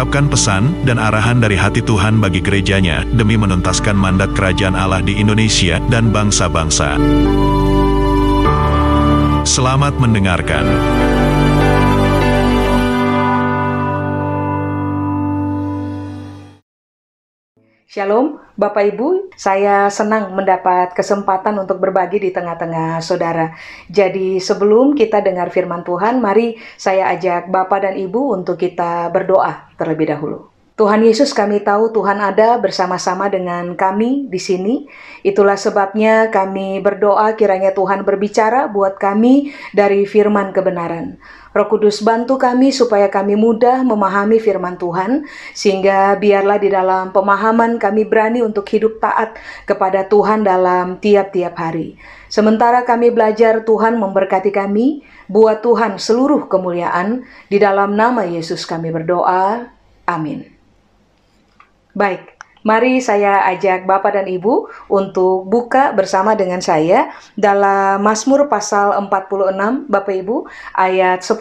mengungkapkan pesan dan arahan dari hati Tuhan bagi gerejanya demi menuntaskan mandat kerajaan Allah di Indonesia dan bangsa-bangsa. Selamat mendengarkan. Shalom, Bapak Ibu. Saya senang mendapat kesempatan untuk berbagi di tengah-tengah saudara. Jadi, sebelum kita dengar firman Tuhan, mari saya ajak Bapak dan Ibu untuk kita berdoa terlebih dahulu. Tuhan Yesus, kami tahu Tuhan ada bersama-sama dengan kami di sini. Itulah sebabnya kami berdoa kiranya Tuhan berbicara buat kami dari firman kebenaran. Roh Kudus bantu kami supaya kami mudah memahami firman Tuhan, sehingga biarlah di dalam pemahaman kami berani untuk hidup taat kepada Tuhan dalam tiap-tiap hari. Sementara kami belajar, Tuhan memberkati kami, buat Tuhan seluruh kemuliaan, di dalam nama Yesus kami berdoa. Amin. Baik, Mari saya ajak Bapak dan Ibu untuk buka bersama dengan saya dalam Mazmur pasal 46 Bapak Ibu ayat 10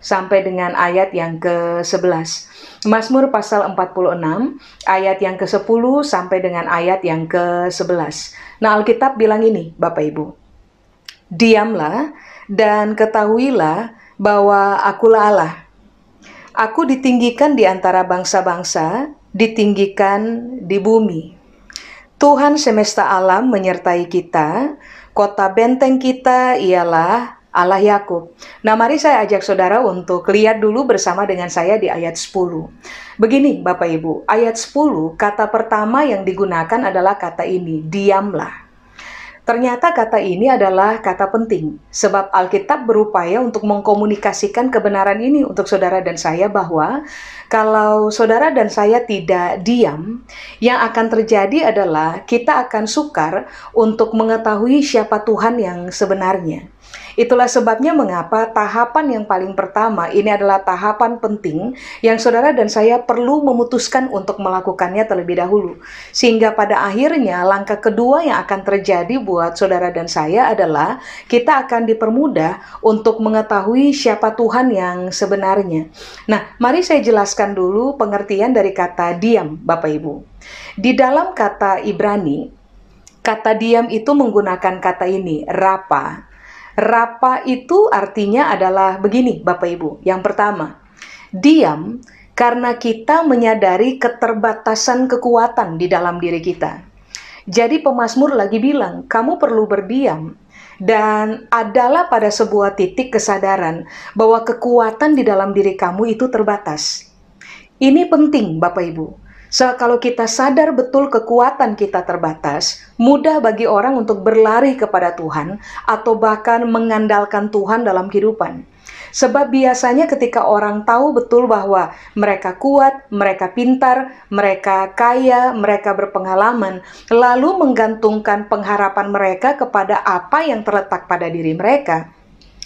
sampai dengan ayat yang ke-11. Mazmur pasal 46 ayat yang ke-10 sampai dengan ayat yang ke-11. Nah, Alkitab bilang ini, Bapak Ibu. Diamlah dan ketahuilah bahwa akulah Allah. Aku ditinggikan di antara bangsa-bangsa, ditinggikan di bumi. Tuhan semesta alam menyertai kita, kota benteng kita ialah Allah Yakub. Nah, mari saya ajak saudara untuk lihat dulu bersama dengan saya di ayat 10. Begini, Bapak Ibu, ayat 10, kata pertama yang digunakan adalah kata ini, diamlah. Ternyata kata ini adalah kata penting, sebab Alkitab berupaya untuk mengkomunikasikan kebenaran ini untuk saudara dan saya bahwa kalau saudara dan saya tidak diam, yang akan terjadi adalah kita akan sukar untuk mengetahui siapa Tuhan yang sebenarnya. Itulah sebabnya mengapa tahapan yang paling pertama ini adalah tahapan penting yang saudara dan saya perlu memutuskan untuk melakukannya terlebih dahulu. Sehingga pada akhirnya langkah kedua yang akan terjadi buat saudara dan saya adalah kita akan dipermudah untuk mengetahui siapa Tuhan yang sebenarnya. Nah, mari saya jelaskan dulu pengertian dari kata diam, Bapak Ibu. Di dalam kata Ibrani, kata diam itu menggunakan kata ini, rapa Rapa itu artinya adalah begini, Bapak Ibu. Yang pertama, diam karena kita menyadari keterbatasan kekuatan di dalam diri kita. Jadi pemazmur lagi bilang, kamu perlu berdiam dan adalah pada sebuah titik kesadaran bahwa kekuatan di dalam diri kamu itu terbatas. Ini penting, Bapak Ibu. So, kalau kita sadar betul kekuatan kita terbatas, mudah bagi orang untuk berlari kepada Tuhan atau bahkan mengandalkan Tuhan dalam kehidupan. Sebab biasanya ketika orang tahu betul bahwa mereka kuat, mereka pintar, mereka kaya, mereka berpengalaman, lalu menggantungkan pengharapan mereka kepada apa yang terletak pada diri mereka,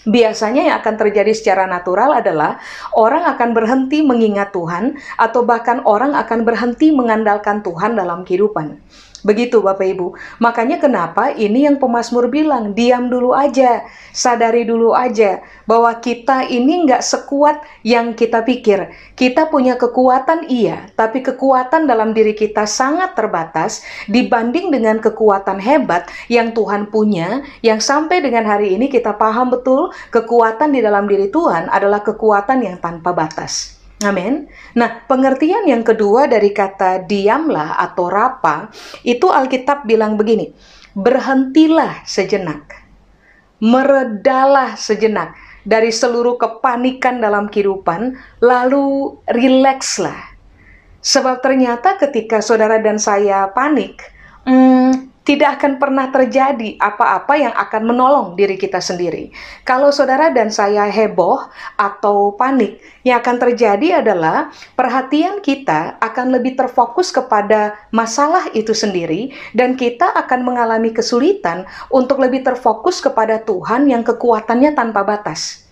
biasanya yang akan terjadi secara natural adalah orang akan berhenti mengingat Tuhan atau bahkan orang akan berhenti mengandalkan Tuhan dalam kehidupan. Begitu Bapak Ibu. Makanya kenapa ini yang pemazmur bilang, diam dulu aja, sadari dulu aja bahwa kita ini nggak sekuat yang kita pikir. Kita punya kekuatan iya, tapi kekuatan dalam diri kita sangat terbatas dibanding dengan kekuatan hebat yang Tuhan punya, yang sampai dengan hari ini kita paham betul kekuatan di dalam diri Tuhan adalah kekuatan yang tanpa batas. Amin. Nah, pengertian yang kedua dari kata diamlah atau rapa, itu Alkitab bilang begini, berhentilah sejenak, meredalah sejenak dari seluruh kepanikan dalam kehidupan, lalu rilekslah. Sebab ternyata ketika saudara dan saya panik, hmm, tidak akan pernah terjadi apa-apa yang akan menolong diri kita sendiri. Kalau saudara dan saya heboh atau panik, yang akan terjadi adalah perhatian kita akan lebih terfokus kepada masalah itu sendiri, dan kita akan mengalami kesulitan untuk lebih terfokus kepada Tuhan yang kekuatannya tanpa batas.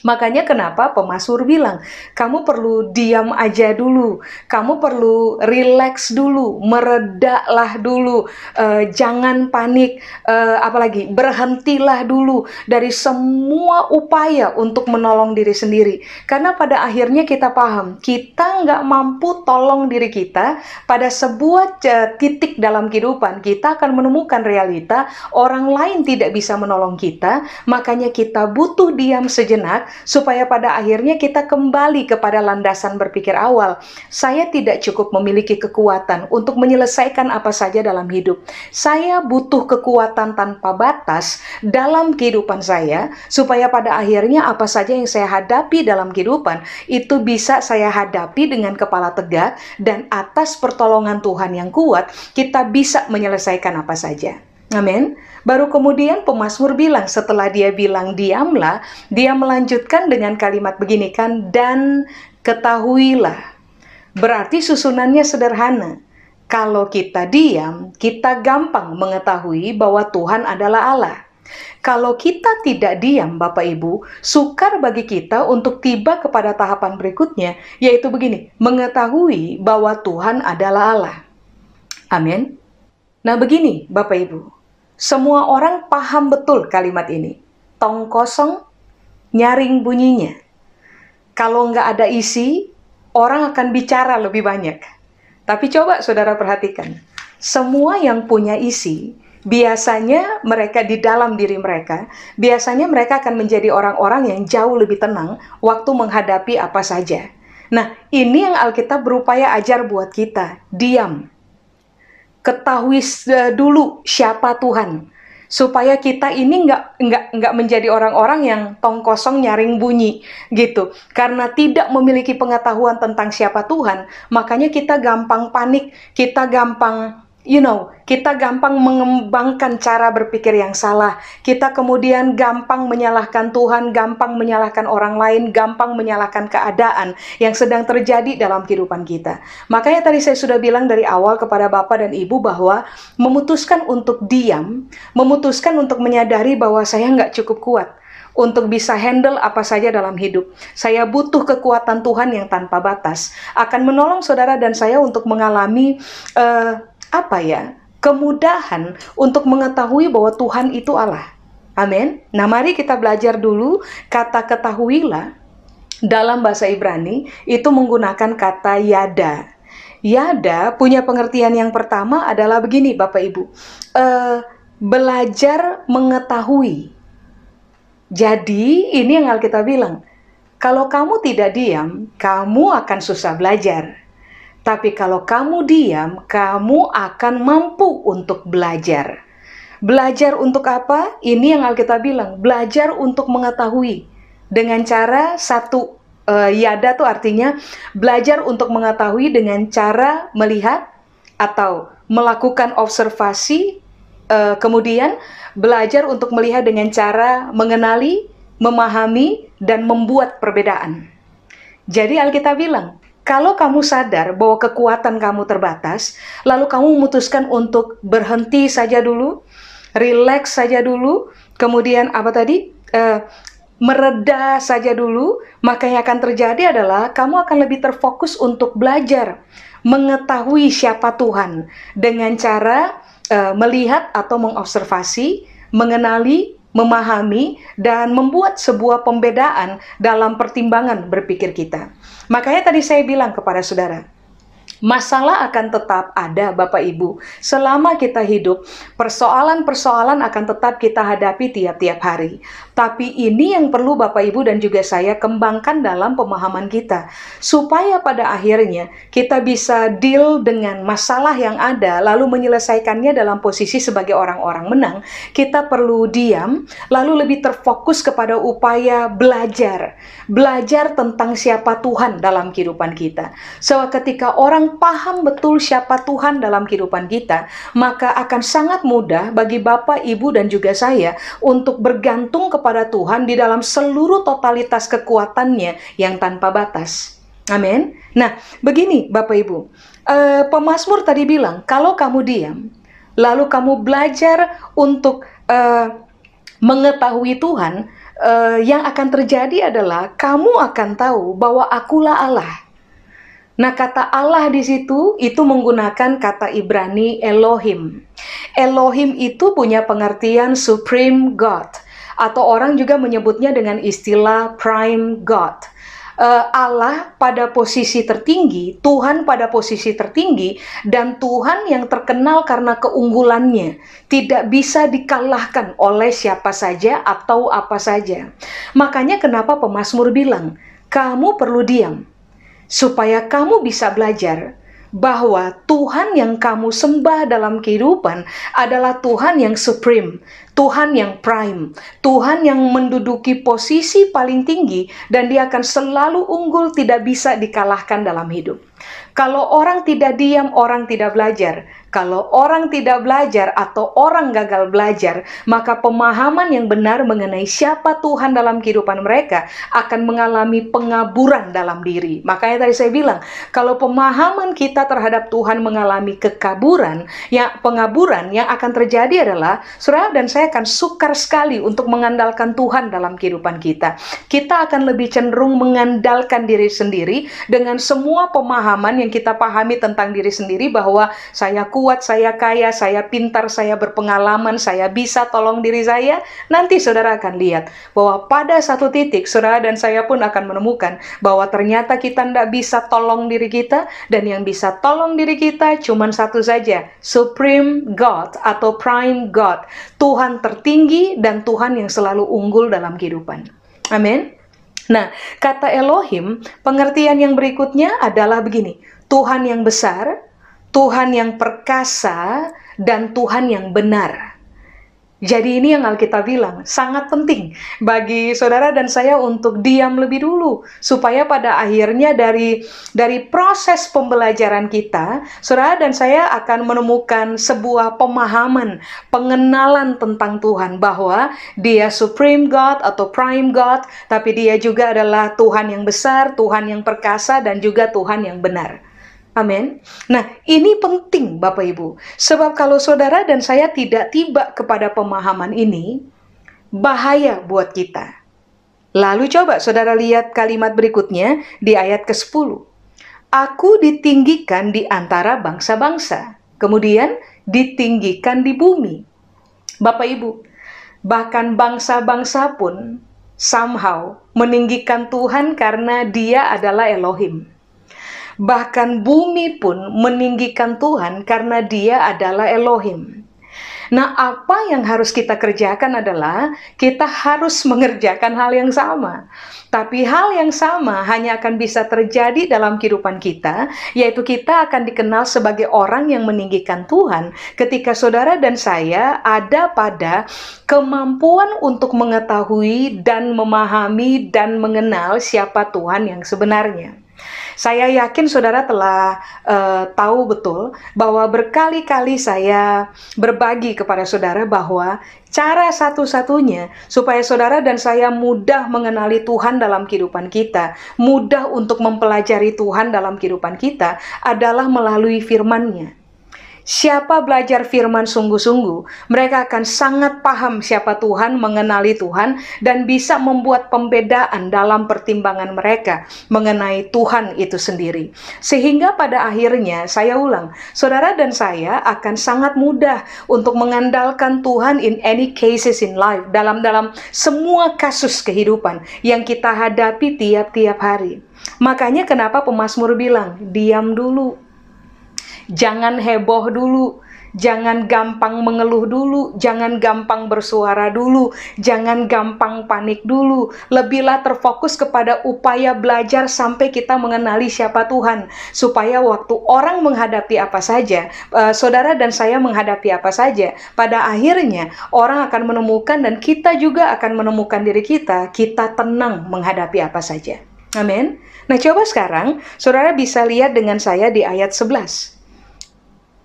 Makanya kenapa pemasur bilang, kamu perlu diam aja dulu, kamu perlu relax dulu, meredaklah dulu, uh, jangan panik, uh, apalagi berhentilah dulu dari semua upaya untuk menolong diri sendiri. Karena pada akhirnya kita paham, kita nggak mampu tolong diri kita pada sebuah uh, titik dalam kehidupan, kita akan menemukan realita orang lain tidak bisa menolong kita, makanya kita butuh diam sejenak supaya pada akhirnya kita kembali kepada landasan berpikir awal. Saya tidak cukup memiliki kekuatan untuk menyelesaikan apa saja dalam hidup. Saya butuh kekuatan tanpa batas dalam kehidupan saya supaya pada akhirnya apa saja yang saya hadapi dalam kehidupan itu bisa saya hadapi dengan kepala tegak dan atas pertolongan Tuhan yang kuat kita bisa menyelesaikan apa saja. Amin. Baru kemudian pemazmur bilang setelah dia bilang diamlah, dia melanjutkan dengan kalimat begini kan dan ketahuilah. Berarti susunannya sederhana. Kalau kita diam, kita gampang mengetahui bahwa Tuhan adalah Allah. Kalau kita tidak diam, Bapak Ibu, sukar bagi kita untuk tiba kepada tahapan berikutnya, yaitu begini: mengetahui bahwa Tuhan adalah Allah. Amin. Nah, begini, Bapak Ibu, semua orang paham betul kalimat ini. Tong kosong, nyaring bunyinya. Kalau nggak ada isi, orang akan bicara lebih banyak. Tapi coba saudara perhatikan, semua yang punya isi, biasanya mereka di dalam diri mereka, biasanya mereka akan menjadi orang-orang yang jauh lebih tenang waktu menghadapi apa saja. Nah, ini yang Alkitab berupaya ajar buat kita, diam ketahui dulu siapa Tuhan. Supaya kita ini nggak nggak nggak menjadi orang-orang yang tong kosong nyaring bunyi gitu. Karena tidak memiliki pengetahuan tentang siapa Tuhan makanya kita gampang panik kita gampang you know, kita gampang mengembangkan cara berpikir yang salah. Kita kemudian gampang menyalahkan Tuhan, gampang menyalahkan orang lain, gampang menyalahkan keadaan yang sedang terjadi dalam kehidupan kita. Makanya tadi saya sudah bilang dari awal kepada Bapak dan Ibu bahwa memutuskan untuk diam, memutuskan untuk menyadari bahwa saya nggak cukup kuat untuk bisa handle apa saja dalam hidup. Saya butuh kekuatan Tuhan yang tanpa batas. Akan menolong saudara dan saya untuk mengalami uh, apa ya kemudahan untuk mengetahui bahwa Tuhan itu Allah. Amin. Nah, mari kita belajar dulu kata ketahuilah dalam bahasa Ibrani itu menggunakan kata yada. Yada punya pengertian yang pertama adalah begini, Bapak Ibu, uh, belajar mengetahui. Jadi ini yang Alkitab bilang, kalau kamu tidak diam, kamu akan susah belajar. Tapi kalau kamu diam, kamu akan mampu untuk belajar. Belajar untuk apa? Ini yang Alkitab bilang, belajar untuk mengetahui. Dengan cara satu, uh, yada tuh artinya belajar untuk mengetahui dengan cara melihat atau melakukan observasi, uh, kemudian belajar untuk melihat dengan cara mengenali, memahami, dan membuat perbedaan. Jadi Alkitab bilang, kalau kamu sadar bahwa kekuatan kamu terbatas, lalu kamu memutuskan untuk berhenti saja dulu, relax saja dulu, kemudian apa tadi? Uh, mereda saja dulu, maka yang akan terjadi adalah kamu akan lebih terfokus untuk belajar mengetahui siapa Tuhan dengan cara uh, melihat atau mengobservasi, mengenali, memahami, dan membuat sebuah pembedaan dalam pertimbangan berpikir kita. Makanya tadi saya bilang kepada saudara, Masalah akan tetap ada, Bapak Ibu. Selama kita hidup, persoalan-persoalan akan tetap kita hadapi tiap-tiap hari. Tapi ini yang perlu Bapak Ibu dan juga saya kembangkan dalam pemahaman kita. Supaya pada akhirnya kita bisa deal dengan masalah yang ada lalu menyelesaikannya dalam posisi sebagai orang-orang menang. Kita perlu diam lalu lebih terfokus kepada upaya belajar. Belajar tentang siapa Tuhan dalam kehidupan kita. So ketika orang paham betul siapa Tuhan dalam kehidupan kita, maka akan sangat mudah bagi Bapak, Ibu, dan juga saya untuk bergantung kepada Tuhan di dalam seluruh totalitas kekuatannya yang tanpa batas. Amin. Nah, begini Bapak Ibu, uh, pemasmur tadi bilang, kalau kamu diam, lalu kamu belajar untuk uh, mengetahui Tuhan, uh, yang akan terjadi adalah kamu akan tahu bahwa akulah Allah. Nah, kata Allah di situ itu menggunakan kata Ibrani Elohim. Elohim itu punya pengertian supreme God atau orang juga menyebutnya dengan istilah prime God. Uh, Allah pada posisi tertinggi, Tuhan pada posisi tertinggi, dan Tuhan yang terkenal karena keunggulannya tidak bisa dikalahkan oleh siapa saja atau apa saja. Makanya, kenapa pemazmur bilang, "Kamu perlu diam, supaya kamu bisa belajar bahwa Tuhan yang kamu sembah dalam kehidupan adalah Tuhan yang supreme, Tuhan yang prime, Tuhan yang menduduki posisi paling tinggi dan dia akan selalu unggul tidak bisa dikalahkan dalam hidup. Kalau orang tidak diam, orang tidak belajar. Kalau orang tidak belajar atau orang gagal belajar, maka pemahaman yang benar mengenai siapa Tuhan dalam kehidupan mereka akan mengalami pengaburan dalam diri. Makanya tadi saya bilang, kalau pemahaman kita terhadap Tuhan mengalami kekaburan, ya pengaburan yang akan terjadi adalah saudara dan saya akan sukar sekali untuk mengandalkan Tuhan dalam kehidupan kita. Kita akan lebih cenderung mengandalkan diri sendiri dengan semua pemahaman yang kita pahami tentang diri sendiri bahwa saya kuat, saya kaya, saya pintar, saya berpengalaman, saya bisa tolong diri saya, nanti saudara akan lihat bahwa pada satu titik saudara dan saya pun akan menemukan bahwa ternyata kita tidak bisa tolong diri kita dan yang bisa tolong diri kita cuma satu saja, Supreme God atau Prime God, Tuhan tertinggi dan Tuhan yang selalu unggul dalam kehidupan. Amin. Nah, kata Elohim, pengertian yang berikutnya adalah begini: Tuhan yang besar, Tuhan yang perkasa, dan Tuhan yang benar. Jadi ini yang Alkitab bilang, sangat penting bagi saudara dan saya untuk diam lebih dulu supaya pada akhirnya dari dari proses pembelajaran kita, saudara dan saya akan menemukan sebuah pemahaman, pengenalan tentang Tuhan bahwa Dia supreme God atau prime God, tapi Dia juga adalah Tuhan yang besar, Tuhan yang perkasa dan juga Tuhan yang benar. Amin. Nah, ini penting Bapak Ibu. Sebab kalau saudara dan saya tidak tiba kepada pemahaman ini, bahaya buat kita. Lalu coba saudara lihat kalimat berikutnya di ayat ke-10. Aku ditinggikan di antara bangsa-bangsa, kemudian ditinggikan di bumi. Bapak Ibu, bahkan bangsa-bangsa pun somehow meninggikan Tuhan karena dia adalah Elohim. Bahkan bumi pun meninggikan Tuhan karena Dia adalah Elohim. Nah, apa yang harus kita kerjakan adalah kita harus mengerjakan hal yang sama. Tapi hal yang sama hanya akan bisa terjadi dalam kehidupan kita, yaitu kita akan dikenal sebagai orang yang meninggikan Tuhan ketika saudara dan saya ada pada kemampuan untuk mengetahui dan memahami dan mengenal siapa Tuhan yang sebenarnya. Saya yakin saudara telah uh, tahu betul bahwa berkali-kali saya berbagi kepada saudara bahwa cara satu-satunya supaya saudara dan saya mudah mengenali Tuhan dalam kehidupan kita, mudah untuk mempelajari Tuhan dalam kehidupan kita adalah melalui firman-Nya. Siapa belajar firman sungguh-sungguh, mereka akan sangat paham siapa Tuhan, mengenali Tuhan, dan bisa membuat pembedaan dalam pertimbangan mereka mengenai Tuhan itu sendiri. Sehingga pada akhirnya, saya ulang, saudara dan saya akan sangat mudah untuk mengandalkan Tuhan in any cases in life, dalam dalam semua kasus kehidupan yang kita hadapi tiap-tiap hari. Makanya kenapa pemazmur bilang, diam dulu, Jangan heboh dulu. Jangan gampang mengeluh dulu, jangan gampang bersuara dulu, jangan gampang panik dulu. Lebihlah terfokus kepada upaya belajar sampai kita mengenali siapa Tuhan, supaya waktu orang menghadapi apa saja, uh, saudara dan saya menghadapi apa saja, pada akhirnya orang akan menemukan dan kita juga akan menemukan diri kita, kita tenang menghadapi apa saja. Amin. Nah, coba sekarang saudara bisa lihat dengan saya di ayat 11.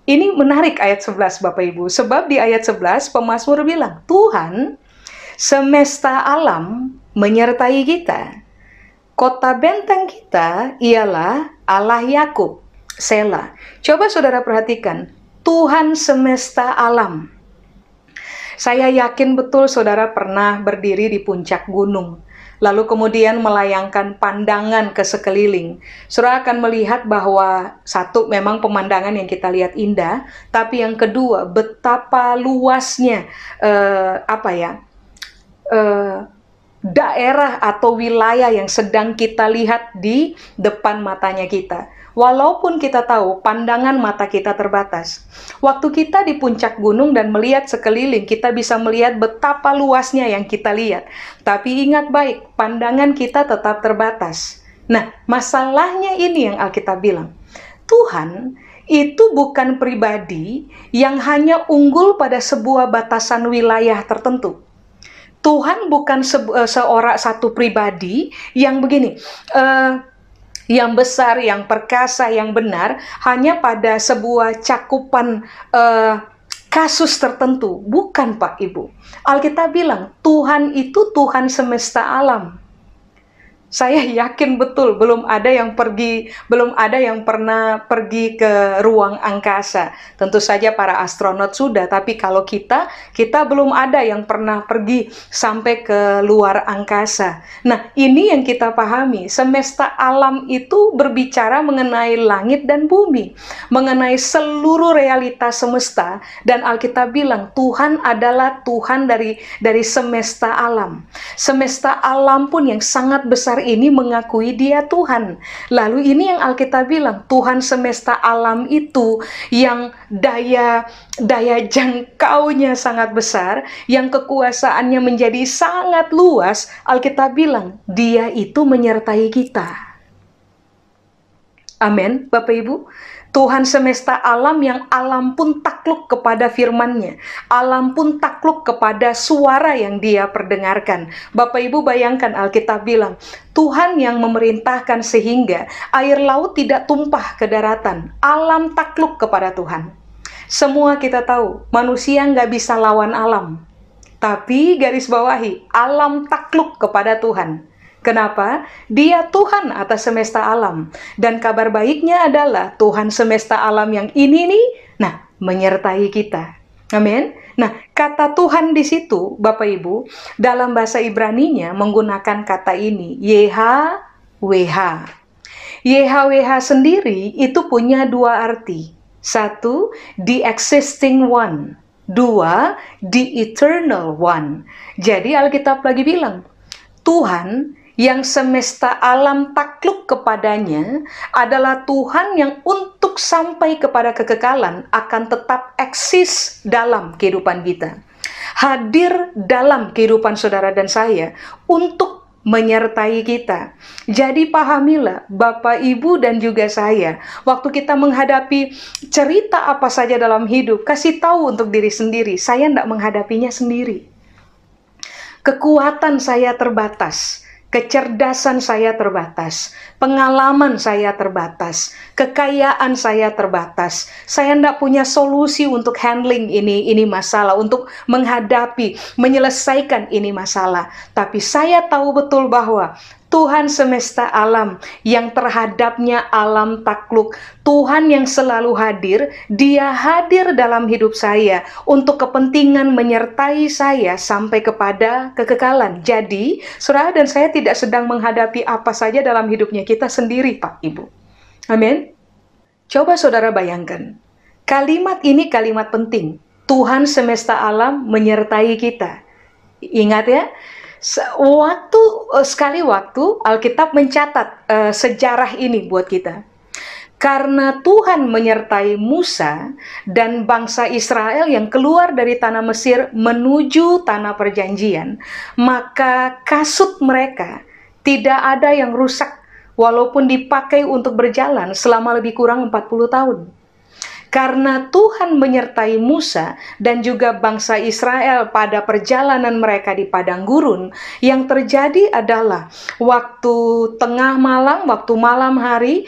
Ini menarik ayat 11 Bapak Ibu, sebab di ayat 11 pemazmur bilang, Tuhan semesta alam menyertai kita. Kota benteng kita ialah Allah Yakub, Sela. Coba saudara perhatikan, Tuhan semesta alam. Saya yakin betul saudara pernah berdiri di puncak gunung lalu kemudian melayangkan pandangan ke sekeliling. Saudara akan melihat bahwa satu memang pemandangan yang kita lihat indah, tapi yang kedua betapa luasnya uh, apa ya uh, daerah atau wilayah yang sedang kita lihat di depan matanya kita. Walaupun kita tahu pandangan mata kita terbatas, waktu kita di puncak gunung dan melihat sekeliling, kita bisa melihat betapa luasnya yang kita lihat. Tapi ingat baik, pandangan kita tetap terbatas. Nah, masalahnya ini yang Alkitab bilang. Tuhan itu bukan pribadi yang hanya unggul pada sebuah batasan wilayah tertentu. Tuhan bukan se uh, seorang satu pribadi yang begini. Uh, yang besar, yang perkasa, yang benar hanya pada sebuah cakupan uh, kasus tertentu. Bukan, Pak Ibu. Alkitab bilang Tuhan itu Tuhan semesta alam saya yakin betul belum ada yang pergi, belum ada yang pernah pergi ke ruang angkasa. Tentu saja para astronot sudah, tapi kalau kita, kita belum ada yang pernah pergi sampai ke luar angkasa. Nah, ini yang kita pahami. Semesta alam itu berbicara mengenai langit dan bumi, mengenai seluruh realitas semesta dan Alkitab bilang Tuhan adalah Tuhan dari dari semesta alam. Semesta alam pun yang sangat besar ini mengakui dia Tuhan. Lalu ini yang Alkitab bilang, Tuhan semesta alam itu yang daya daya jangkaunya sangat besar, yang kekuasaannya menjadi sangat luas, Alkitab bilang, dia itu menyertai kita. Amin, Bapak Ibu. Tuhan semesta alam yang alam pun takluk kepada firman-Nya. Alam pun takluk kepada suara yang dia perdengarkan. Bapak Ibu bayangkan Alkitab bilang, Tuhan yang memerintahkan sehingga air laut tidak tumpah ke daratan. Alam takluk kepada Tuhan. Semua kita tahu, manusia nggak bisa lawan alam. Tapi garis bawahi, alam takluk kepada Tuhan. Kenapa? Dia Tuhan atas semesta alam. Dan kabar baiknya adalah Tuhan semesta alam yang ini nih, nah, menyertai kita. Amin. Nah, kata Tuhan di situ, Bapak Ibu, dalam bahasa Ibrani-nya menggunakan kata ini, YHWH. YHWH sendiri itu punya dua arti. Satu, the existing one. Dua, the eternal one. Jadi Alkitab lagi bilang, Tuhan yang semesta alam takluk kepadanya adalah Tuhan yang untuk sampai kepada kekekalan akan tetap eksis dalam kehidupan kita. Hadir dalam kehidupan saudara dan saya untuk menyertai kita. Jadi pahamilah Bapak, Ibu dan juga saya, waktu kita menghadapi cerita apa saja dalam hidup, kasih tahu untuk diri sendiri, saya tidak menghadapinya sendiri. Kekuatan saya terbatas Kecerdasan saya terbatas, pengalaman saya terbatas, kekayaan saya terbatas. Saya tidak punya solusi untuk handling ini ini masalah, untuk menghadapi, menyelesaikan ini masalah. Tapi saya tahu betul bahwa Tuhan semesta alam yang terhadapnya alam takluk, Tuhan yang selalu hadir, Dia hadir dalam hidup saya untuk kepentingan menyertai saya sampai kepada kekekalan. Jadi, saudara dan saya tidak sedang menghadapi apa saja dalam hidupnya kita sendiri, Pak Ibu. Amin. Coba saudara bayangkan, kalimat ini kalimat penting. Tuhan semesta alam menyertai kita. Ingat ya, waktu eh, sekali waktu Alkitab mencatat uh, sejarah ini buat kita. Karena Tuhan menyertai Musa dan bangsa Israel yang keluar dari tanah Mesir menuju tanah perjanjian, maka kasut mereka tidak ada yang rusak walaupun dipakai untuk berjalan selama lebih kurang 40 tahun karena Tuhan menyertai Musa dan juga bangsa Israel pada perjalanan mereka di padang gurun, yang terjadi adalah waktu tengah malam, waktu malam hari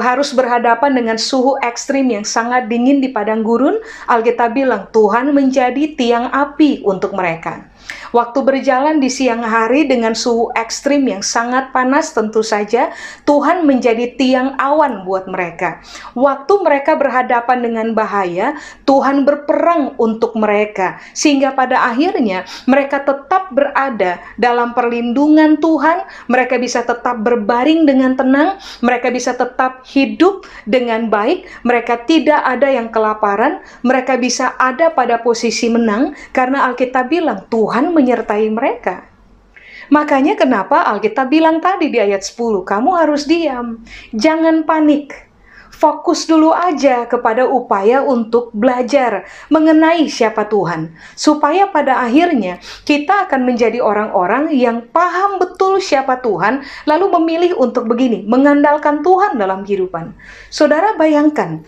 harus berhadapan dengan suhu ekstrim yang sangat dingin di padang gurun. Alkitab bilang Tuhan menjadi tiang api untuk mereka. Waktu berjalan di siang hari dengan suhu ekstrim yang sangat panas tentu saja Tuhan menjadi tiang awan buat mereka. Waktu mereka berhadapan dengan bahaya, Tuhan berperang untuk mereka. Sehingga pada akhirnya mereka tetap berada dalam perlindungan Tuhan, mereka bisa tetap berbaring dengan tenang, mereka bisa tetap hidup dengan baik, mereka tidak ada yang kelaparan, mereka bisa ada pada posisi menang. Karena Alkitab bilang Tuhan menyertai mereka. Makanya kenapa Alkitab bilang tadi di ayat 10, kamu harus diam, jangan panik. Fokus dulu aja kepada upaya untuk belajar mengenai siapa Tuhan, supaya pada akhirnya kita akan menjadi orang-orang yang paham betul siapa Tuhan, lalu memilih untuk begini, mengandalkan Tuhan dalam kehidupan. Saudara bayangkan,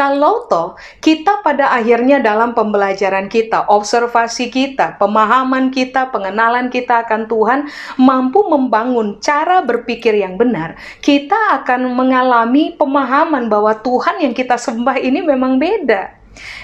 kalau toh kita pada akhirnya dalam pembelajaran kita, observasi kita, pemahaman kita, pengenalan kita akan Tuhan mampu membangun cara berpikir yang benar, kita akan mengalami pemahaman bahwa Tuhan yang kita sembah ini memang beda.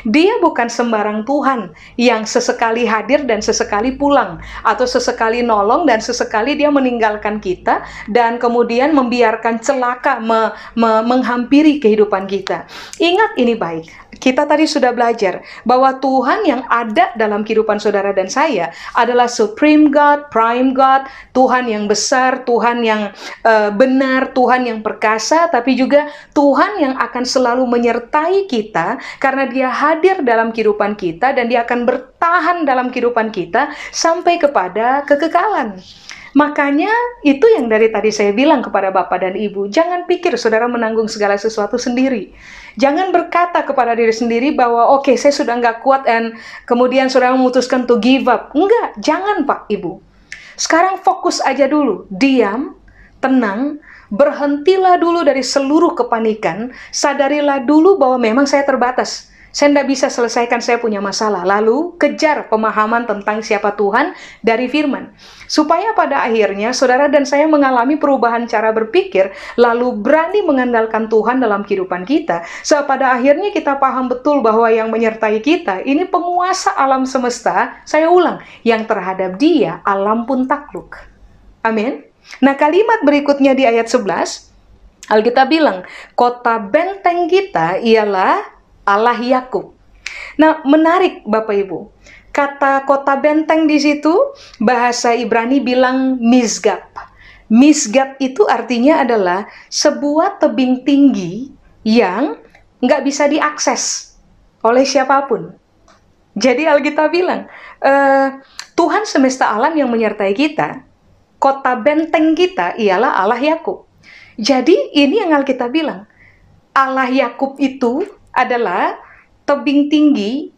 Dia bukan sembarang Tuhan yang sesekali hadir dan sesekali pulang, atau sesekali nolong dan sesekali Dia meninggalkan kita, dan kemudian membiarkan celaka me, me, menghampiri kehidupan kita. Ingat ini baik, kita tadi sudah belajar bahwa Tuhan yang ada dalam kehidupan saudara dan saya adalah Supreme God, Prime God, Tuhan yang besar, Tuhan yang uh, benar, Tuhan yang perkasa, tapi juga Tuhan yang akan selalu menyertai kita karena Dia hadir dalam kehidupan kita dan Dia akan bertahan dalam kehidupan kita sampai kepada kekekalan. Makanya itu yang dari tadi saya bilang kepada Bapak dan Ibu, jangan pikir saudara menanggung segala sesuatu sendiri. Jangan berkata kepada diri sendiri bahwa oke okay, saya sudah nggak kuat dan kemudian saudara memutuskan to give up. Enggak, jangan Pak Ibu. Sekarang fokus aja dulu, diam, tenang, berhentilah dulu dari seluruh kepanikan, sadarilah dulu bahwa memang saya terbatas saya tidak bisa selesaikan saya punya masalah. Lalu kejar pemahaman tentang siapa Tuhan dari firman. Supaya pada akhirnya saudara dan saya mengalami perubahan cara berpikir, lalu berani mengandalkan Tuhan dalam kehidupan kita. So, pada akhirnya kita paham betul bahwa yang menyertai kita, ini penguasa alam semesta, saya ulang, yang terhadap dia alam pun takluk. Amin. Nah kalimat berikutnya di ayat 11, Alkitab bilang, kota benteng kita ialah Allah Yakub. Nah, menarik Bapak Ibu. Kata kota benteng di situ bahasa Ibrani bilang Misgab. Misgab itu artinya adalah sebuah tebing tinggi yang nggak bisa diakses oleh siapa pun. Jadi Alkitab bilang, e, Tuhan semesta alam yang menyertai kita, kota benteng kita ialah Allah Yakub. Jadi ini yang Alkitab bilang, Allah Yakub itu adalah tebing tinggi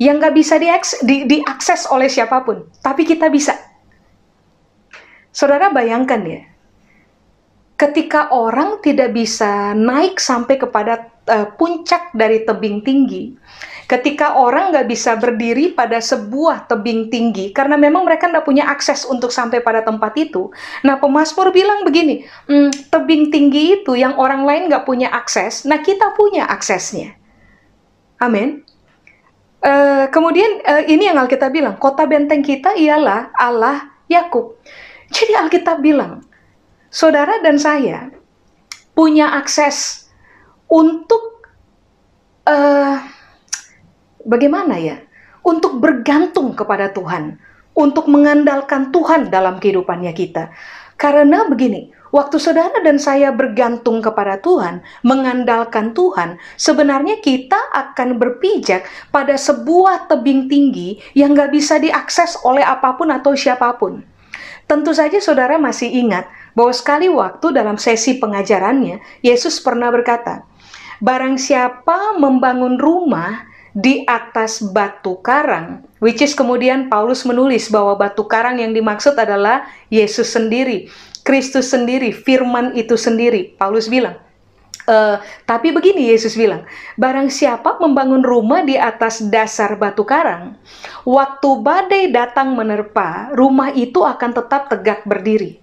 yang nggak bisa diakses, di, diakses oleh siapa pun, tapi kita bisa. Saudara bayangkan ya, ketika orang tidak bisa naik sampai kepada uh, puncak dari tebing tinggi, ketika orang nggak bisa berdiri pada sebuah tebing tinggi karena memang mereka nggak punya akses untuk sampai pada tempat itu. Nah pemazmur bilang begini, hmm, tebing tinggi itu yang orang lain nggak punya akses, nah kita punya aksesnya. Amin. Uh, kemudian uh, ini yang Alkitab bilang, kota benteng kita ialah Allah Yakub. Jadi Alkitab bilang, saudara dan saya punya akses untuk uh, bagaimana ya? Untuk bergantung kepada Tuhan, untuk mengandalkan Tuhan dalam kehidupannya kita. Karena begini, waktu saudara dan saya bergantung kepada Tuhan, mengandalkan Tuhan, sebenarnya kita akan berpijak pada sebuah tebing tinggi yang gak bisa diakses oleh apa pun atau siapa pun. Tentu saja saudara masih ingat bahwa sekali waktu dalam sesi pengajarannya, Yesus pernah berkata, Barang siapa membangun rumah di atas batu karang, which is kemudian Paulus menulis bahwa batu karang yang dimaksud adalah Yesus sendiri, Kristus sendiri, firman itu sendiri. Paulus bilang, Uh, tapi begini Yesus bilang, barang siapa membangun rumah di atas dasar batu karang, waktu badai datang menerpa, rumah itu akan tetap tegak berdiri.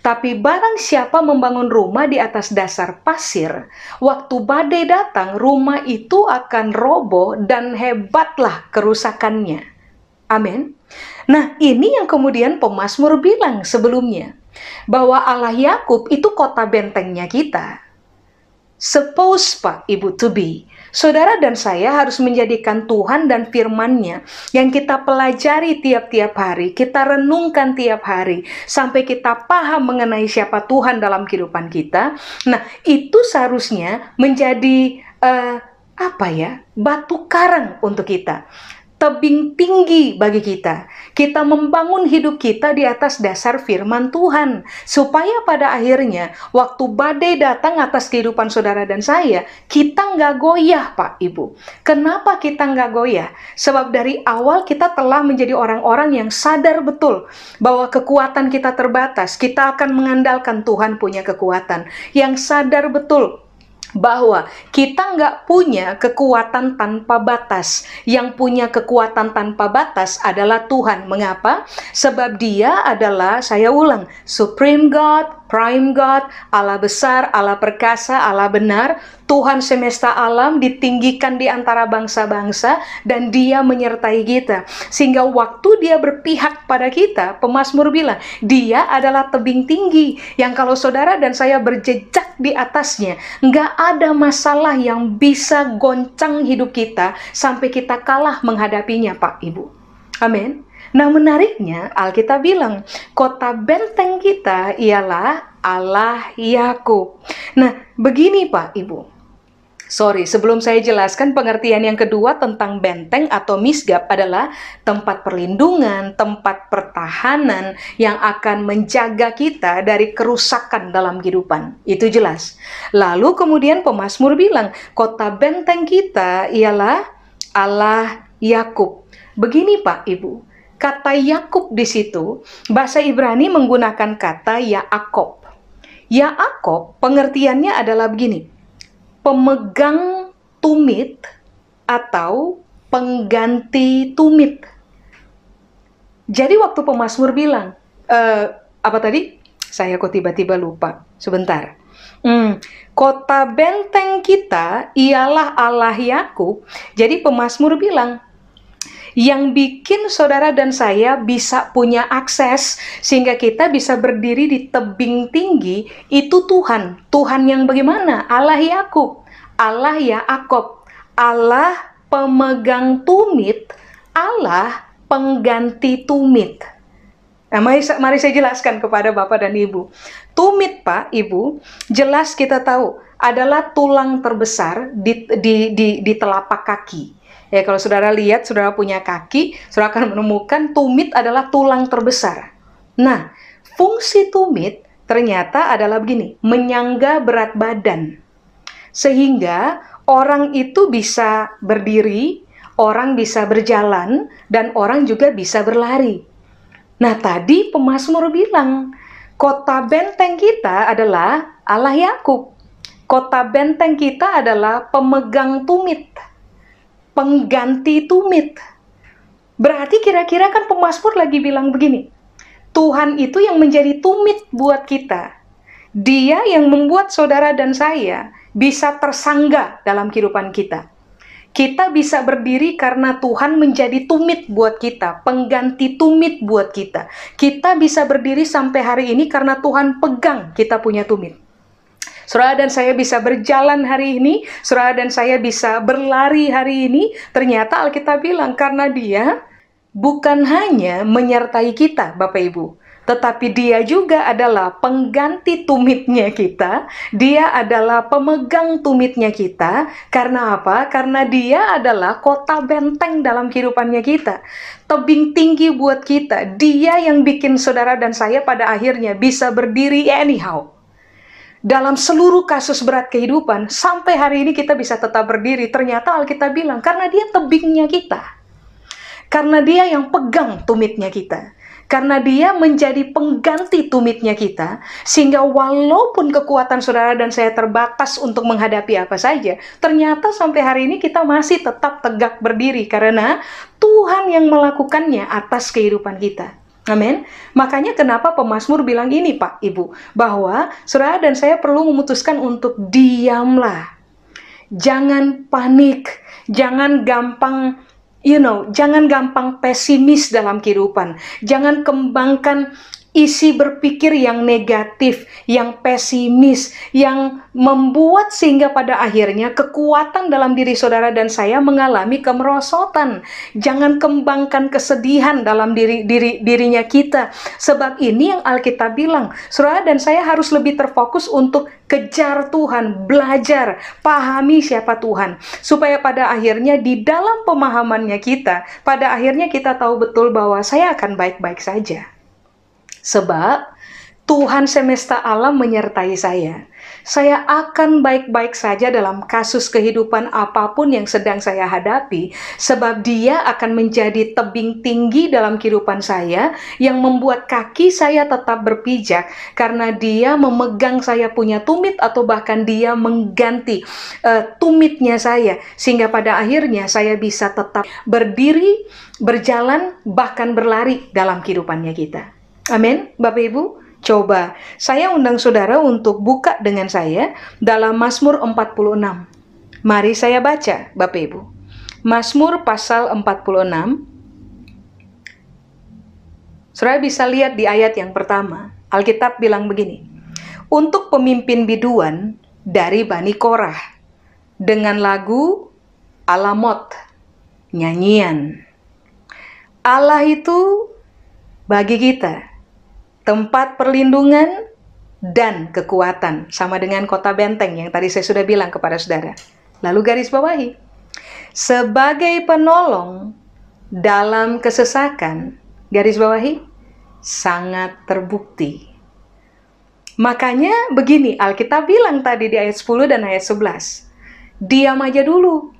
Tapi barang siapa membangun rumah di atas dasar pasir, waktu badai datang, rumah itu akan roboh dan hebatlah kerusakannya. Amin. Nah, ini yang kemudian pemazmur bilang sebelumnya, bahwa Allah Yakub itu kota bentengnya kita Suppose Pak Ibu to be, saudara dan saya harus menjadikan Tuhan dan firman-Nya yang kita pelajari tiap-tiap hari, kita renungkan tiap hari, sampai kita paham mengenai siapa Tuhan dalam kehidupan kita. Nah, itu seharusnya menjadi uh, apa ya, batu karang untuk kita tebing tinggi bagi kita. Kita membangun hidup kita di atas dasar firman Tuhan, supaya pada akhirnya waktu badai datang atas kehidupan saudara dan saya, kita nggak goyah, Pak Ibu. Kenapa kita nggak goyah? Sebab dari awal kita telah menjadi orang-orang yang sadar betul bahwa kekuatan kita terbatas. Kita akan mengandalkan Tuhan punya kekuatan, yang sadar betul bahwa kita nggak punya kekuatan tanpa batas. Yang punya kekuatan tanpa batas adalah Tuhan. Mengapa? Sebab Dia adalah, saya ulang, Supreme God, Prime God, Allah besar, Allah perkasa, Allah benar, Tuhan semesta alam ditinggikan di antara bangsa-bangsa dan dia menyertai kita. Sehingga waktu dia berpihak pada kita, pemazmur bilang, dia adalah tebing tinggi yang kalau saudara dan saya berjejak di atasnya, nggak ada masalah yang bisa goncang hidup kita sampai kita kalah menghadapinya Pak Ibu. Amin. Nah menariknya Alkitab bilang kota benteng kita ialah Allah Yakub. Nah begini Pak Ibu. Sorry, sebelum saya jelaskan pengertian yang kedua tentang benteng atau misgab adalah tempat perlindungan, tempat pertahanan yang akan menjaga kita dari kerusakan dalam kehidupan. Itu jelas. Lalu kemudian pemazmur bilang, kota benteng kita ialah Allah Yakub. Begini Pak Ibu, kata Yakub di situ, bahasa Ibrani menggunakan kata Yaakov. Yaakov pengertiannya adalah begini. Pemegang tumit atau pengganti tumit. Jadi waktu pemazmur bilang, e, apa tadi? Saya kok tiba-tiba lupa. Sebentar. Hmm, kota benteng kita ialah Allah Yakub. Jadi pemazmur bilang, yang bikin saudara dan saya bisa punya akses sehingga kita bisa berdiri di tebing tinggi itu Tuhan. Tuhan yang bagaimana? Allah Yakub, Allah Yaakov, Allah pemegang tumit, Allah pengganti tumit. Nah, mari, mari saya jelaskan kepada Bapak dan Ibu. Tumit, Pak, Ibu, jelas kita tahu adalah tulang terbesar di, di, di, di telapak kaki. Ya, kalau saudara lihat, saudara punya kaki, saudara akan menemukan tumit adalah tulang terbesar. Nah, fungsi tumit ternyata adalah begini, menyangga berat badan. Sehingga orang itu bisa berdiri, orang bisa berjalan, dan orang juga bisa berlari. Nah, tadi pemazmur bilang, kota benteng kita adalah Allah Yakub. Kota benteng kita adalah pemegang tumit pengganti tumit. Berarti kira-kira kan pemazmur lagi bilang begini, Tuhan itu yang menjadi tumit buat kita. Dia yang membuat saudara dan saya bisa tersangga dalam kehidupan kita. Kita bisa berdiri karena Tuhan menjadi tumit buat kita, pengganti tumit buat kita. Kita bisa berdiri sampai hari ini karena Tuhan pegang kita punya tumit. Saudara dan saya bisa berjalan hari ini, saudara dan saya bisa berlari hari ini. Ternyata Alkitab bilang karena dia bukan hanya menyertai kita, Bapak Ibu, tetapi Dia juga adalah pengganti tumitnya kita. Dia adalah pemegang tumitnya kita. Karena apa? Karena Dia adalah kota benteng dalam kehidupannya kita. Tebing tinggi buat kita. Dia yang bikin saudara dan saya pada akhirnya bisa berdiri anyhow dalam seluruh kasus berat kehidupan, sampai hari ini kita bisa tetap berdiri. Ternyata Alkitab bilang, karena dia tebingnya kita. Karena dia yang pegang tumitnya kita. Karena dia menjadi pengganti tumitnya kita, sehingga walaupun kekuatan saudara dan saya terbatas untuk menghadapi apa saja, ternyata sampai hari ini kita masih tetap tegak berdiri karena Tuhan yang melakukannya atas kehidupan kita. Amin. Makanya kenapa pemazmur bilang ini Pak Ibu, bahwa saudara dan saya perlu memutuskan untuk diamlah. Jangan panik, jangan gampang you know, jangan gampang pesimis dalam kehidupan. Jangan kembangkan isi berpikir yang negatif, yang pesimis, yang membuat sehingga pada akhirnya kekuatan dalam diri saudara dan saya mengalami kemerosotan. Jangan kembangkan kesedihan dalam diri, diri dirinya kita. Sebab ini yang Alkitab bilang, saudara dan saya harus lebih terfokus untuk kejar Tuhan, belajar, pahami siapa Tuhan, supaya pada akhirnya di dalam pemahamannya kita, pada akhirnya kita tahu betul bahwa saya akan baik-baik saja. Sebab Tuhan semesta alam menyertai saya. Saya akan baik-baik saja dalam kasus kehidupan apa pun yang sedang saya hadapi, sebab Dia akan menjadi tebing tinggi dalam kehidupan saya yang membuat kaki saya tetap berpijak karena Dia memegang saya punya tumit atau bahkan Dia mengganti uh, tumitnya saya sehingga pada akhirnya saya bisa tetap berdiri, berjalan, bahkan berlari dalam kehidupannya kita. Amin, Bapak Ibu. Coba saya undang saudara untuk buka dengan saya dalam Mazmur 46. Mari saya baca, Bapak Ibu. Mazmur pasal 46. Saudara bisa lihat di ayat yang pertama. Alkitab bilang begini. Untuk pemimpin biduan dari Bani Korah dengan lagu Alamot, nyanyian. Allah itu bagi kita tempat perlindungan dan kekuatan sama dengan kota benteng yang tadi saya sudah bilang kepada saudara. Lalu garis bawahi. Sebagai penolong dalam kesesakan, garis bawahi, sangat terbukti. Makanya begini, Alkitab bilang tadi di ayat 10 dan ayat 11. Diam aja dulu.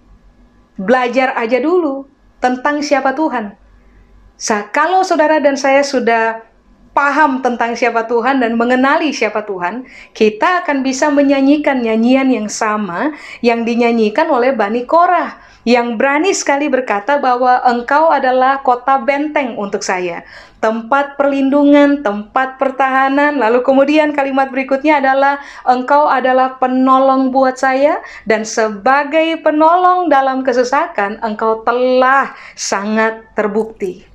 Belajar aja dulu tentang siapa Tuhan. Sa kalau saudara dan saya sudah paham tentang siapa Tuhan dan mengenali siapa Tuhan, kita akan bisa menyanyikan nyanyian yang sama yang dinyanyikan oleh Bani Korah yang berani sekali berkata bahwa engkau adalah kota benteng untuk saya, tempat perlindungan, tempat pertahanan. Lalu kemudian kalimat berikutnya adalah engkau adalah penolong buat saya dan sebagai penolong dalam kesesakan engkau telah sangat terbukti.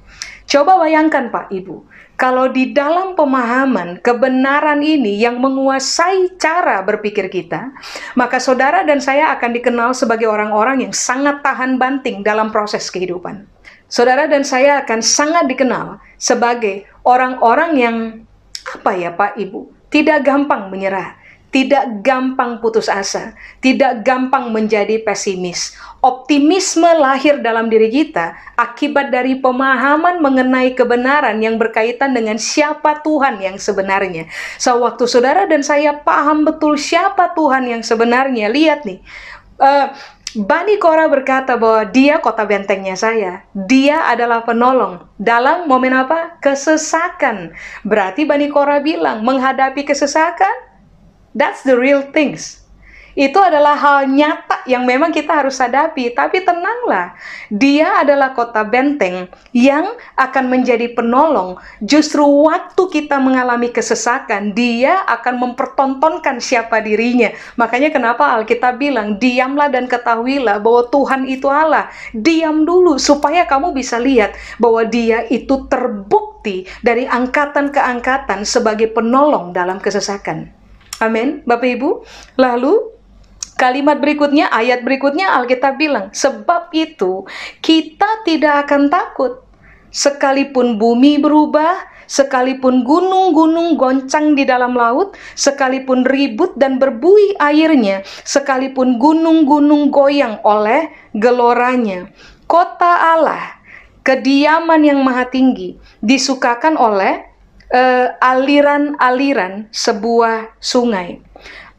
Coba bayangkan Pak Ibu, kalau di dalam pemahaman kebenaran ini yang menguasai cara berpikir kita, maka saudara dan saya akan dikenal sebagai orang-orang yang sangat tahan banting dalam proses kehidupan. Saudara dan saya akan sangat dikenal sebagai orang-orang yang apa ya Pak Ibu, tidak gampang menyerah, tidak gampang putus asa, tidak gampang menjadi pesimis. Optimisme lahir dalam diri kita akibat dari pemahaman mengenai kebenaran yang berkaitan dengan siapa Tuhan yang sebenarnya. So, waktu saudara dan saya paham betul siapa Tuhan yang sebenarnya, lihat nih. Uh, Bani Kora berkata bahwa dia kota bentengnya saya. Dia adalah penolong. Dalam momen apa? Kesesakan. Berarti Bani Kora bilang, menghadapi kesesakan, That's the real things. Itu adalah hal nyata yang memang kita harus hadapi. Tapi tenanglah, dia adalah kota benteng yang akan menjadi penolong. Justru waktu kita mengalami kesesakan, dia akan mempertontonkan siapa dirinya. Makanya kenapa Alkitab bilang, diamlah dan ketahuilah bahwa Tuhan itu Allah. Diam dulu supaya kamu bisa lihat bahwa dia itu terbukti dari angkatan ke angkatan sebagai penolong dalam kesesakan. Amin, Bapak Ibu. Lalu kalimat berikutnya, ayat berikutnya Alkitab bilang, sebab itu kita tidak akan takut sekalipun bumi berubah, sekalipun gunung-gunung goncang di dalam laut, sekalipun ribut dan berbuih airnya, sekalipun gunung-gunung goyang oleh geloranya. Kota Allah, kediaman yang maha tinggi, disukakan oleh uh, aliran-aliran sebuah sungai.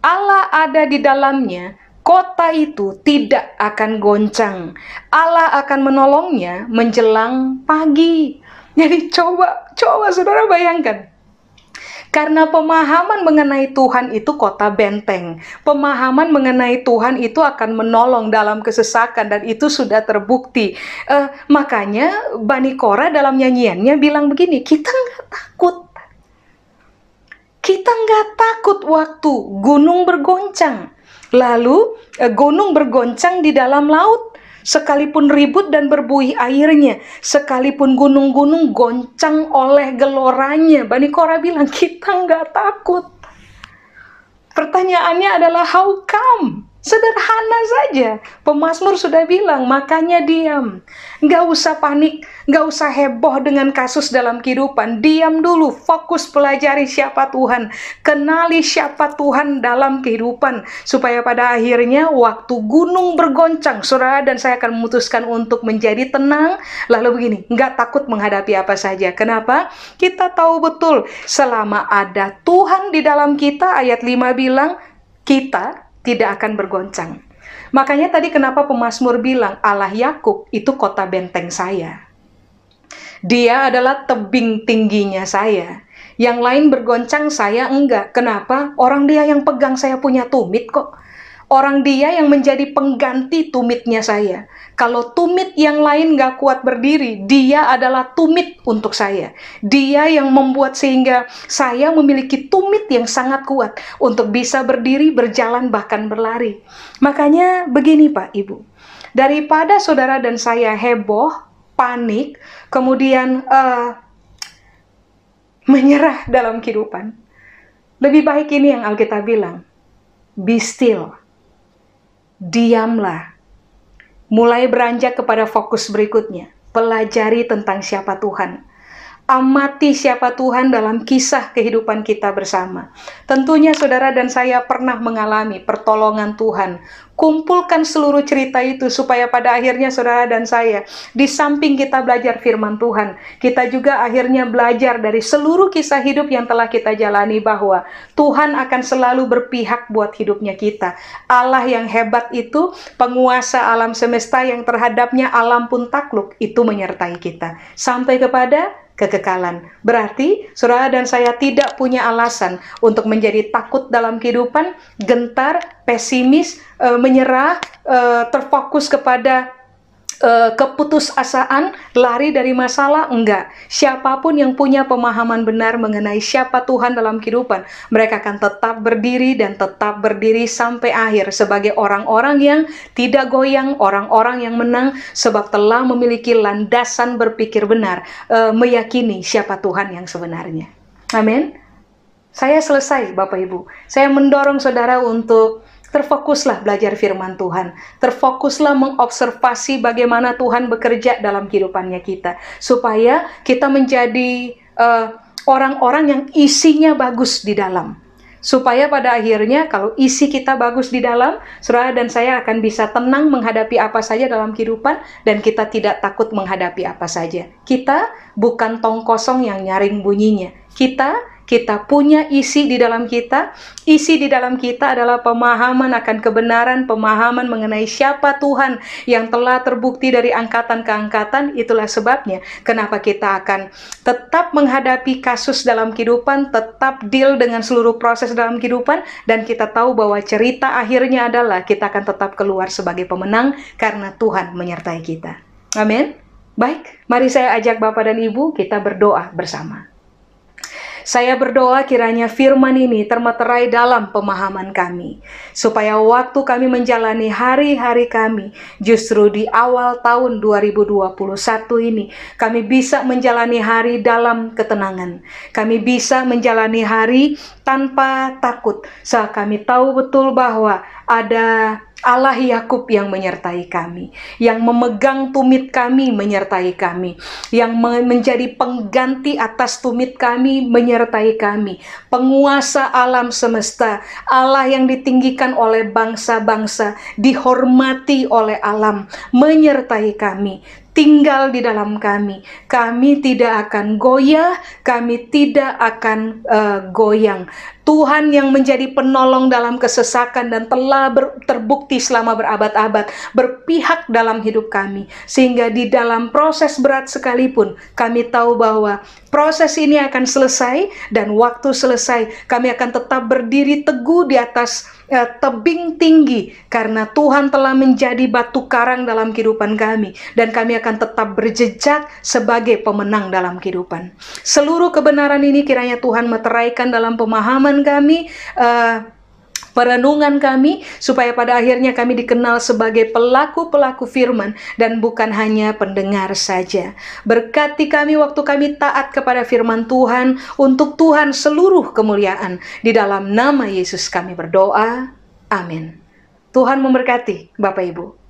Allah ada di dalamnya, kota itu tidak akan goncang. Allah akan menolongnya menjelang pagi. Jadi coba, coba saudara bayangkan. Karena pemahaman mengenai Tuhan itu kota benteng. Pemahaman mengenai Tuhan itu akan menolong dalam kesesakan dan itu sudah terbukti. Uh, makanya Bani Kora dalam nyanyiannya bilang begini, kita nggak takut kita nggak takut waktu gunung bergoncang. Lalu eh, gunung bergoncang di dalam laut, sekalipun ribut dan berbuih airnya, sekalipun gunung-gunung goncang oleh geloranya. Bani Kora bilang, kita nggak takut. Pertanyaannya adalah how come? Sederhana saja. Pemasmur sudah bilang, makanya diam. Nggak usah panik, nggak usah heboh dengan kasus dalam kehidupan. Diam dulu, fokus pelajari siapa Tuhan. Kenali siapa Tuhan dalam kehidupan. Supaya pada akhirnya waktu gunung bergoncang, saudara dan saya akan memutuskan untuk menjadi tenang. Lalu begini, nggak takut menghadapi apa saja. Kenapa? Kita tahu betul, selama ada Tuhan di dalam kita, ayat 5 bilang, kita tidak akan bergoncang. Makanya tadi kenapa pemazmur bilang Allah Yakub itu kota benteng saya. Dia adalah tebing tingginya saya. Yang lain bergoncang saya enggak. Kenapa? Orang dia yang pegang saya punya tumit kok. Orang dia yang menjadi pengganti tumitnya saya. Kalau tumit yang lain gak kuat berdiri, dia adalah tumit untuk saya. Dia yang membuat sehingga saya memiliki tumit yang sangat kuat untuk bisa berdiri, berjalan, bahkan berlari. Makanya begini Pak Ibu, daripada saudara dan saya heboh, panik, kemudian uh, menyerah dalam kehidupan, lebih baik ini yang Alkitab bilang, be still diamlah. Mulai beranjak kepada fokus berikutnya, pelajari tentang siapa Tuhan. Amati siapa Tuhan dalam kisah kehidupan kita bersama. Tentunya saudara dan saya pernah mengalami pertolongan Tuhan, Kumpulkan seluruh cerita itu supaya pada akhirnya saudara dan saya, di samping kita belajar firman Tuhan, kita juga akhirnya belajar dari seluruh kisah hidup yang telah kita jalani bahwa Tuhan akan selalu berpihak buat hidupnya kita. Allah yang hebat itu, penguasa alam semesta yang terhadapnya alam pun takluk, itu menyertai kita. Sampai kepada kekekalan. Berarti saudara dan saya tidak punya alasan untuk menjadi takut dalam kehidupan, gentar, pesimis, e, menyerah, e, terfokus kepada uh, keputusasaan, lari dari masalah, enggak. Siapa pun yang punya pemahaman benar mengenai siapa Tuhan dalam kehidupan, mereka akan tetap berdiri dan tetap berdiri sampai akhir sebagai orang-orang yang tidak goyang, orang-orang yang menang sebab telah memiliki landasan berpikir benar, uh, meyakini siapa Tuhan yang sebenarnya. Amin. Saya selesai, Bapak Ibu. Saya mendorong saudara untuk terfokuslah belajar firman Tuhan, terfokuslah mengobservasi bagaimana Tuhan bekerja dalam kehidupannya kita, supaya kita menjadi eh, orang-orang uh, yang isinya bagus di dalam. Supaya pada akhirnya kalau isi kita bagus di dalam, saudara dan saya akan bisa tenang menghadapi apa saja dalam kehidupan dan kita tidak takut menghadapi apa saja. Kita bukan tong kosong yang nyaring bunyinya. Kita kita punya isi di dalam kita. Isi di dalam kita adalah pemahaman akan kebenaran, pemahaman mengenai siapa Tuhan yang telah terbukti dari angkatan ke angkatan. Itulah sebabnya kenapa kita akan tetap menghadapi kasus dalam kehidupan, tetap deal dengan seluruh proses dalam kehidupan, dan kita tahu bahwa cerita akhirnya adalah kita akan tetap keluar sebagai pemenang karena Tuhan menyertai kita. Amin. Baik, mari saya ajak Bapak dan Ibu kita berdoa bersama. Saya berdoa kiranya firman ini termeterai dalam pemahaman kami, supaya waktu kami menjalani hari-hari kami, justru di awal tahun 2021 ini, kami bisa menjalani hari dalam ketenangan. Kami bisa menjalani hari tanpa takut, saat kami tahu betul bahwa ada Allah Yakub yang menyertai kami, yang memegang tumit kami menyertai kami, yang menjadi pengganti atas tumit kami menyertai kami, penguasa alam semesta, Allah yang ditinggikan oleh bangsa-bangsa, dihormati oleh alam, menyertai kami tinggal di dalam kami. Kami tidak akan goyah, kami tidak akan uh, goyang. Tuhan yang menjadi penolong dalam kesesakan dan telah ber, terbukti selama berabad-abad berpihak dalam hidup kami. Sehingga di dalam proses berat sekalipun kami tahu bahwa proses ini akan selesai dan waktu selesai. Kami akan tetap berdiri teguh di atas uh, tebing tinggi karena Tuhan telah menjadi batu karang dalam kehidupan kami. Dan kami akan tetap berjejak sebagai pemenang dalam kehidupan. Seluruh kebenaran ini kiranya Tuhan meteraikan dalam pemahaman kami, uh, perenungan kami, supaya pada akhirnya kami dikenal sebagai pelaku-pelaku firman dan bukan hanya pendengar saja. Berkati kami waktu kami taat kepada firman Tuhan, untuk Tuhan seluruh kemuliaan. Di dalam nama Yesus kami berdoa. Amin. Tuhan memberkati Bapak Ibu.